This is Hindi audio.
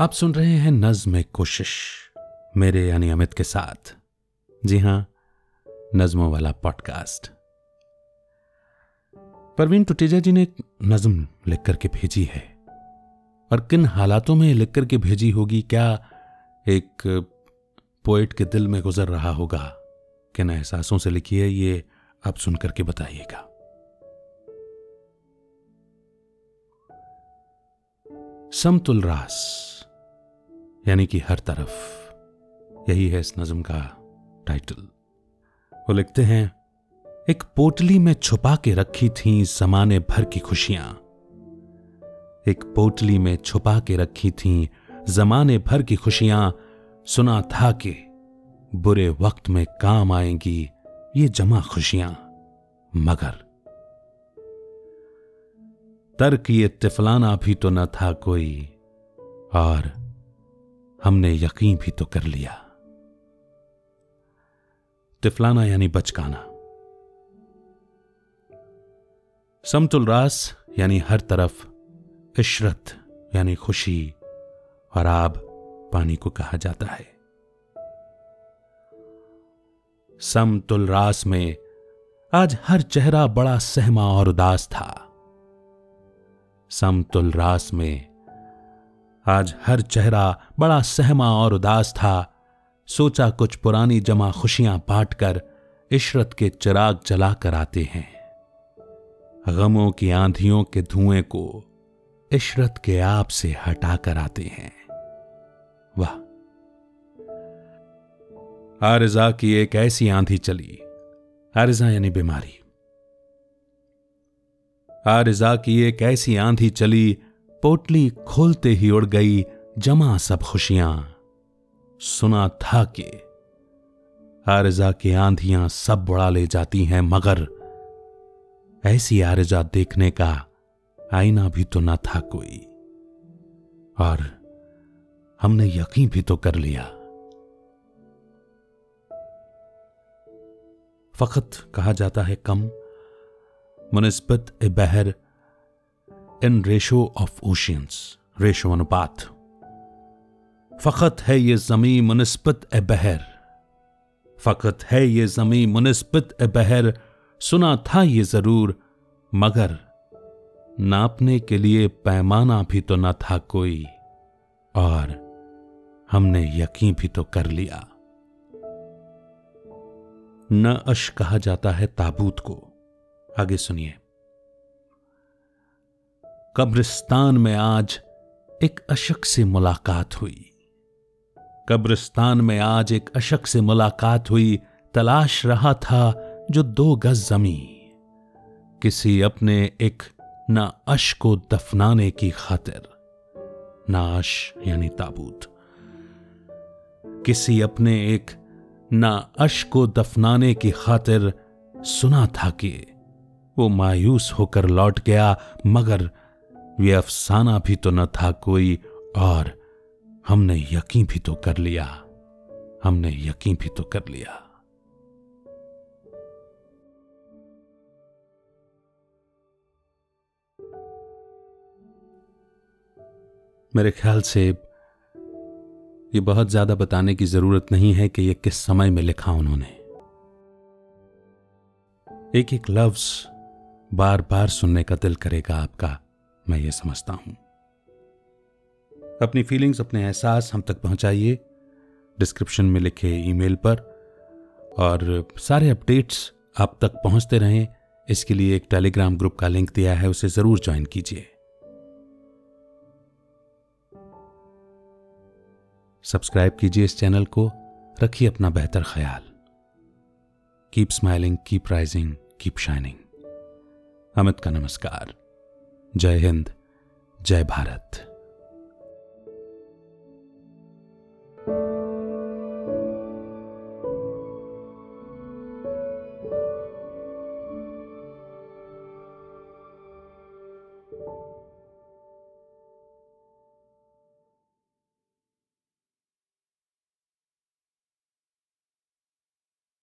आप सुन रहे हैं नज्म कोशिश, मेरे यानी अमित के साथ। जी हाँ, नज्मों वाला पॉडकास्ट। परवीन टुटेजा जी ने एक नज्म लिख करके भेजी है। और किन हालातों में लिख करके भेजी होगी, क्या एक पोएट के दिल में गुजर रहा होगा? किन एहसासों से लिखी है, ये आप सुन करके बताइएगा। समतुल रास। यानी कि हर तरफ़। यही है इस नज्म का टाइटल वो लिखते हैं, एक पोटली में छुपा के रखी थी जमाने भर की खुशियाँ। एक पोटली में छुपा के रखी थी जमाने भर की खुशियाँ। सुना था कि बुरे वक्त में काम आएँगी, ये जमा खुशियाँ। मगर तर्क ये तिफलाना भी तो न था कोई। और हमने यकीन भी तो कर लिया। तिफलाना यानी बचकाना। समतुल रास यानी हर तरफ़ इशरत यानी खुशी और आब पानी को कहा जाता है। समतुल रास में आज हर चेहरा बड़ा सहमा और उदास था। समतुल रास में आज हर चेहरा बड़ा सहमा और उदास था। सोचा कुछ पुरानी जमा खुशियाँ बांटकर इशरत के चिराग जलाकर आते हैं। गमों की आंधियों के धुएँ को इशरत के आप से हटाकर आते हैं। वाह। आरिजा की एक ऐसी आंधी चली। आरिजा यानी बीमारी। आरिजा की एक ऐसी आंधी चली पोटली खोलते ही उड़ गई जमा सब खुशियाँ। सुना था कि आरजा की आंधियाँ सब बुढ़ा ले जाती हैं, मगर ऐसी आरजा देखने का आईना भी तो ना था कोई। और हमने यकीन भी तो कर लिया। फकत कहा जाता है कम मुनस्बत ए बहर in ratio of oceans ratio अनुपात फकत है ये जमी मुनस्बत ए बहर फकत है ये जमी मुनस्बत ए बहर सुना था ये ज़रूर मगर नापने के लिए पैमाना भी तो न था कोई और हमने यकीन भी तो कर लिया न अश कहा जाता है ताबूत को आगे सुनिए कब्रिस्तान में आज एक अशक से मुलाकात हुई। कब्रिस्तान में आज एक अशक से मुलाकात हुई। तलाश रहा था जो दो गज जमी किसी अपने एक ना अश को दफनाने की खातिर। ना अश यानी ताबूत। किसी अपने एक ना अश को दफनाने की खातिर सुना था कि वो मायूस होकर लौट गया, मगर ये अफसाना भी तो न था कोई, और हमने यकीन भी तो कर लिया। हमने यकीन भी तो कर लिया। मेरे ख्याल से ये बहुत ज़्यादा बताने की ज़रूरत नहीं है कि ये किस समय में लिखा उन्होंने। एक एक लफ्ज बार बार सुनने का दिल करेगा आपका। मैं ये समझता हूँ। अपनी फीलिंग्स अपने एहसास हम तक पहुंचाइए। डिस्क्रिप्शन में लिखे ईमेल पर। और सारे अपडेट्स आप तक पहुँचते रहें। इसके लिए एक टेलीग्राम ग्रुप का लिंक दिया है, उसे ज़रूर ज्वाइन कीजिए। सब्सक्राइब कीजिए इस चैनल को। रखिए अपना बेहतर ख्याल। Keep smiling keep rising keep shining Amit का नमस्कार। जय हिंद जय भारत।